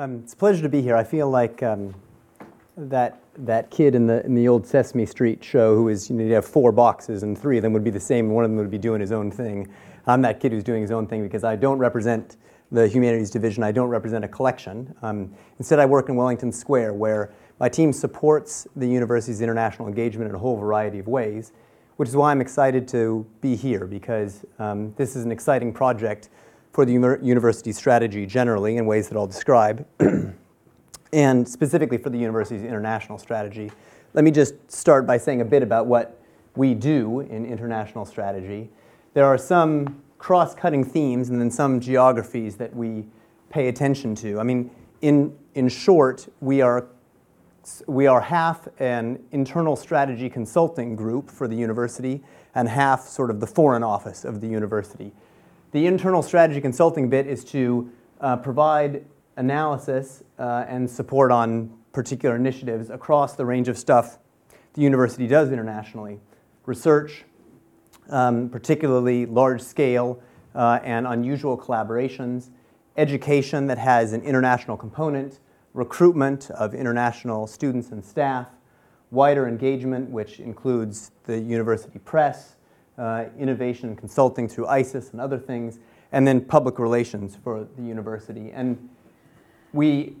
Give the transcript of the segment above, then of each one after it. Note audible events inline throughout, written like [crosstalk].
Um, it's a pleasure to be here. I feel like um, that that kid in the in the old Sesame Street show who is you know you have four boxes and three of them would be the same and one of them would be doing his own thing. I'm that kid who's doing his own thing because I don't represent the humanities division. I don't represent a collection. Um, instead, I work in Wellington Square where my team supports the university's international engagement in a whole variety of ways, which is why I'm excited to be here because um, this is an exciting project for the university strategy generally in ways that I'll describe, [clears throat] and specifically for the university's international strategy. Let me just start by saying a bit about what we do in international strategy. There are some cross cutting themes and then some geographies that we pay attention to. I mean, in, in short, we are we are half an internal strategy consulting group for the university and half sort of the foreign office of the university. The internal strategy consulting bit is to uh, provide analysis uh, and support on particular initiatives across the range of stuff the university does internationally. Research, um, particularly large scale uh, and unusual collaborations, education that has an international component. Recruitment of international students and staff, wider engagement, which includes the university press, uh, innovation and consulting through ISIS and other things, and then public relations for the university. And we,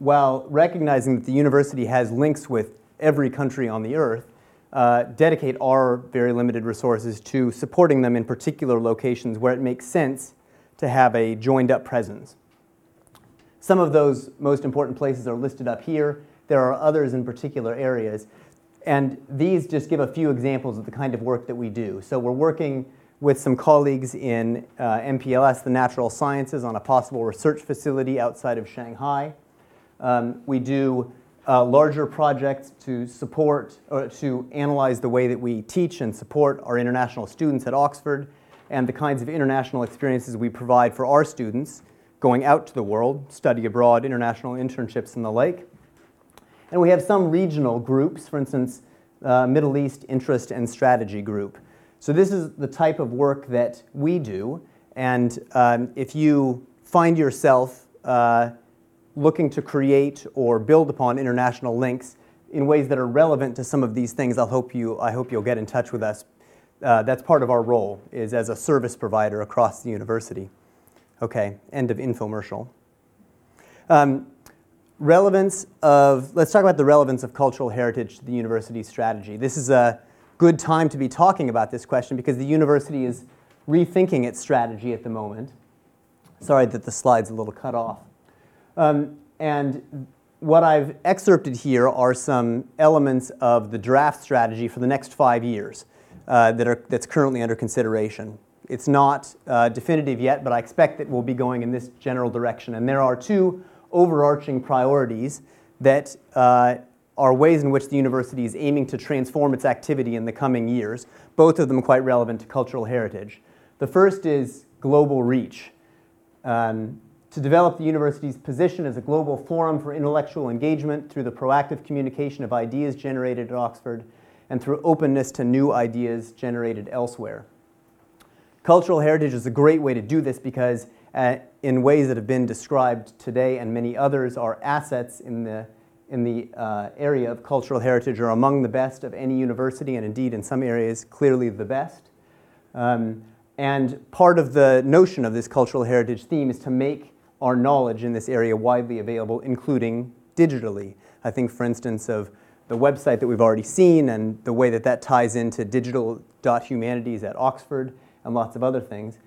while recognizing that the university has links with every country on the earth, uh, dedicate our very limited resources to supporting them in particular locations where it makes sense to have a joined up presence. Some of those most important places are listed up here. There are others in particular areas. And these just give a few examples of the kind of work that we do. So we're working with some colleagues in uh, MPLS, the Natural Sciences, on a possible research facility outside of Shanghai. Um, we do uh, larger projects to support or to analyze the way that we teach and support our international students at Oxford and the kinds of international experiences we provide for our students going out to the world, study abroad, international internships, and the like. And we have some regional groups, for instance, uh, Middle East Interest and Strategy Group. So, this is the type of work that we do. And um, if you find yourself uh, looking to create or build upon international links in ways that are relevant to some of these things, I'll hope you, I hope you'll get in touch with us. Uh, that's part of our role, is as a service provider across the university. Okay, end of infomercial. Um, relevance of, let's talk about the relevance of cultural heritage to the university's strategy. This is a good time to be talking about this question because the university is rethinking its strategy at the moment. Sorry that the slide's a little cut off. Um, and what I've excerpted here are some elements of the draft strategy for the next five years uh, that are, that's currently under consideration. It's not uh, definitive yet, but I expect that we'll be going in this general direction. And there are two overarching priorities that uh, are ways in which the university is aiming to transform its activity in the coming years, both of them quite relevant to cultural heritage. The first is global reach. Um, to develop the university's position as a global forum for intellectual engagement through the proactive communication of ideas generated at Oxford and through openness to new ideas generated elsewhere. Cultural heritage is a great way to do this because, uh, in ways that have been described today and many others, our assets in the, in the uh, area of cultural heritage are among the best of any university, and indeed, in some areas, clearly the best. Um, and part of the notion of this cultural heritage theme is to make our knowledge in this area widely available, including digitally. I think, for instance, of the website that we've already seen and the way that that ties into digital.humanities at Oxford and lots of other things.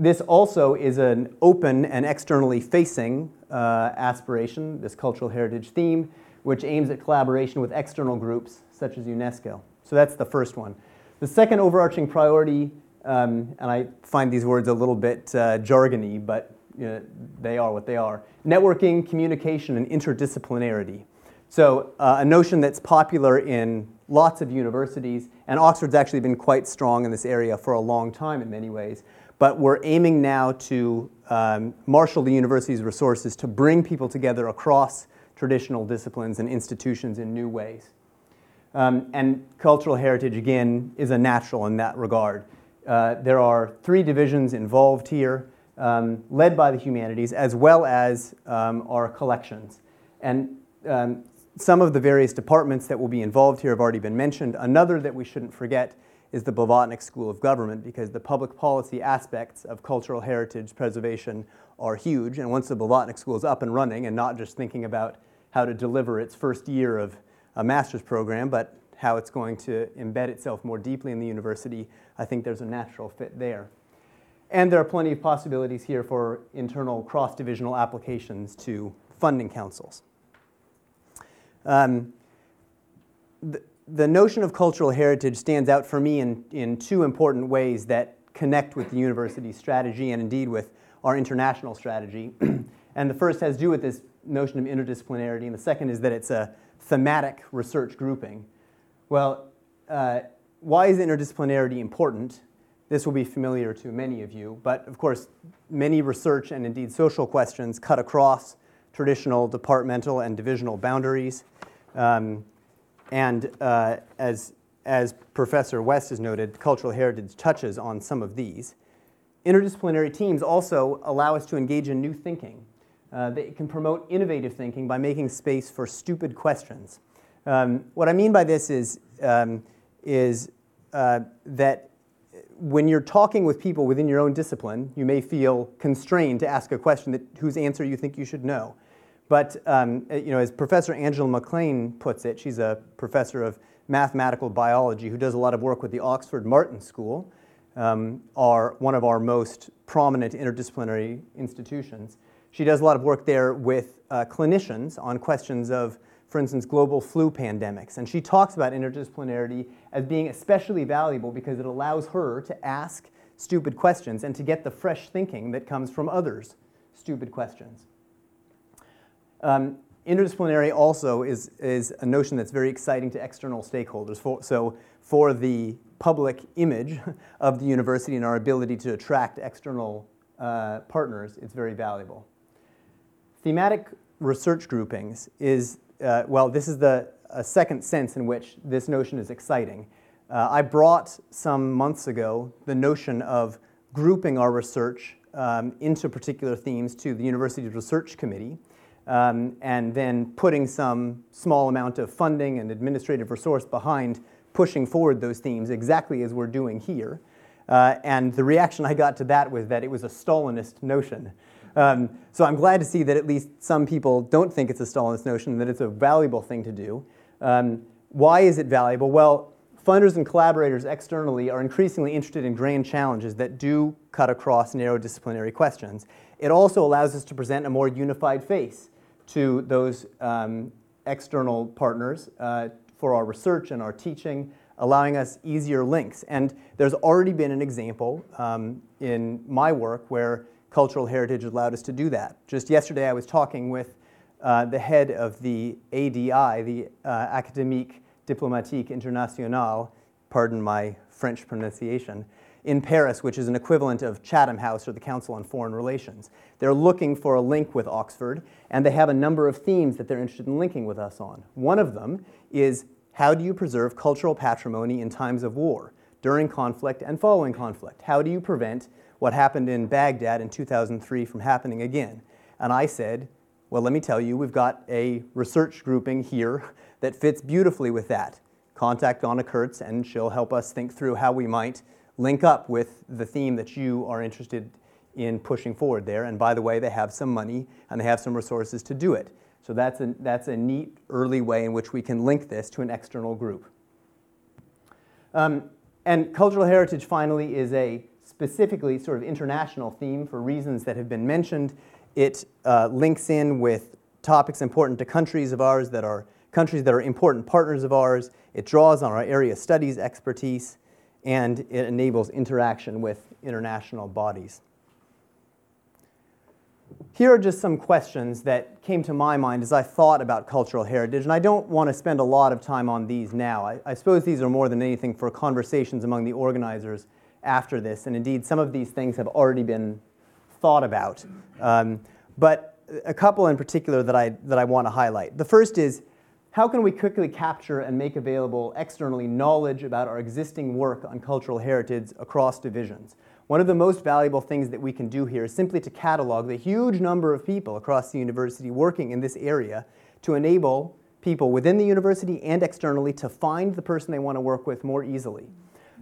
This also is an open and externally facing uh, aspiration, this cultural heritage theme, which aims at collaboration with external groups such as UNESCO. So that's the first one. The second overarching priority, um, and I find these words a little bit uh, jargony, but you know, they are what they are networking, communication, and interdisciplinarity. So, uh, a notion that's popular in lots of universities, and Oxford's actually been quite strong in this area for a long time in many ways. But we're aiming now to um, marshal the university's resources to bring people together across traditional disciplines and institutions in new ways. Um, and cultural heritage, again, is a natural in that regard. Uh, there are three divisions involved here. um, led by the humanities, as well as um, our collections. And um, some of the various departments that will be involved here have already been mentioned. Another that we shouldn't forget is the Blavatnik School of Government, because the public policy aspects of cultural heritage preservation are huge. And once the Blavatnik School is up and running, and not just thinking about how to deliver its first year of a master's program, but how it's going to embed itself more deeply in the university, I think there's a natural fit there. And there are plenty of possibilities here for internal cross divisional applications to funding councils. Um, the notion of cultural heritage stands out for me in, in two important ways that connect with the university's strategy and indeed with our international strategy. [clears throat] and the first has to do with this notion of interdisciplinarity, and the second is that it's a thematic research grouping. Well, uh, why is interdisciplinarity important? This will be familiar to many of you, but of course, many research and indeed social questions cut across traditional departmental and divisional boundaries. Um, and uh, as, as Professor West has noted, cultural heritage touches on some of these. Interdisciplinary teams also allow us to engage in new thinking. Uh, they can promote innovative thinking by making space for stupid questions. Um, what I mean by this is, um, is uh, that when you're talking with people within your own discipline, you may feel constrained to ask a question that, whose answer you think you should know. But um, you know, as Professor Angela McLean puts it, she's a professor of mathematical biology who does a lot of work with the Oxford Martin School, um, one of our most prominent interdisciplinary institutions. She does a lot of work there with uh, clinicians on questions of, for instance, global flu pandemics. And she talks about interdisciplinarity as being especially valuable because it allows her to ask stupid questions and to get the fresh thinking that comes from others' stupid questions. Um, interdisciplinary also is, is a notion that's very exciting to external stakeholders. For, so for the public image [laughs] of the university and our ability to attract external uh, partners, it's very valuable. Thematic research groupings is, uh, well, this is the a second sense in which this notion is exciting. Uh, I brought some months ago the notion of grouping our research um, into particular themes to the university's research committee um, and then putting some small amount of funding and administrative resource behind pushing forward those themes exactly as we're doing here. Uh, and the reaction I got to that was that it was a Stalinist notion. Um, so I'm glad to see that at least some people don't think it's a Stalinist notion, that it's a valuable thing to do. Um, why is it valuable? Well, funders and collaborators externally are increasingly interested in grand challenges that do cut across narrow disciplinary questions. It also allows us to present a more unified face to those um, external partners uh, for our research and our teaching, allowing us easier links. And there's already been an example um, in my work where cultural heritage allowed us to do that. Just yesterday, I was talking with uh, the head of the ADI, the uh, Académique Diplomatique Internationale, pardon my French pronunciation, in Paris, which is an equivalent of Chatham House or the Council on Foreign Relations. They're looking for a link with Oxford, and they have a number of themes that they're interested in linking with us on. One of them is how do you preserve cultural patrimony in times of war, during conflict and following conflict? How do you prevent what happened in Baghdad in 2003 from happening again? And I said, well, let me tell you, we've got a research grouping here that fits beautifully with that. Contact Donna Kurtz, and she'll help us think through how we might link up with the theme that you are interested in pushing forward there. And by the way, they have some money and they have some resources to do it. So that's a, that's a neat early way in which we can link this to an external group. Um, and cultural heritage, finally, is a specifically sort of international theme for reasons that have been mentioned. It uh, links in with topics important to countries of ours that are countries that are important partners of ours. It draws on our area studies expertise and it enables interaction with international bodies. Here are just some questions that came to my mind as I thought about cultural heritage, and I don't want to spend a lot of time on these now. I, I, suppose these are more than anything for conversations among the organizers after this, and indeed, some of these things have already been thought about. Um, but a couple in particular that I, that I want to highlight. The first is how can we quickly capture and make available externally knowledge about our existing work on cultural heritage across divisions? One of the most valuable things that we can do here is simply to catalog the huge number of people across the university working in this area to enable people within the university and externally to find the person they want to work with more easily.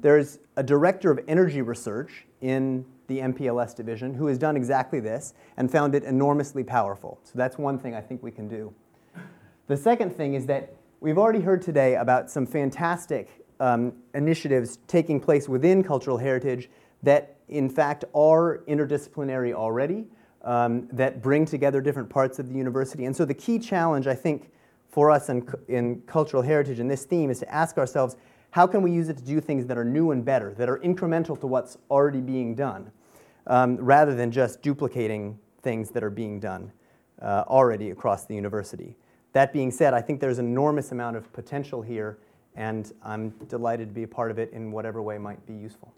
There's a director of energy research in the MPLS division who has done exactly this and found it enormously powerful. So that's one thing I think we can do. The second thing is that we've already heard today about some fantastic um, initiatives taking place within cultural heritage that, in fact, are interdisciplinary already, um, that bring together different parts of the university. And so the key challenge, I think, for us in, in cultural heritage in this theme is to ask ourselves how can we use it to do things that are new and better, that are incremental to what's already being done, um, rather than just duplicating things that are being done uh, already across the university. That being said, I think there's an enormous amount of potential here, and I'm delighted to be a part of it in whatever way might be useful.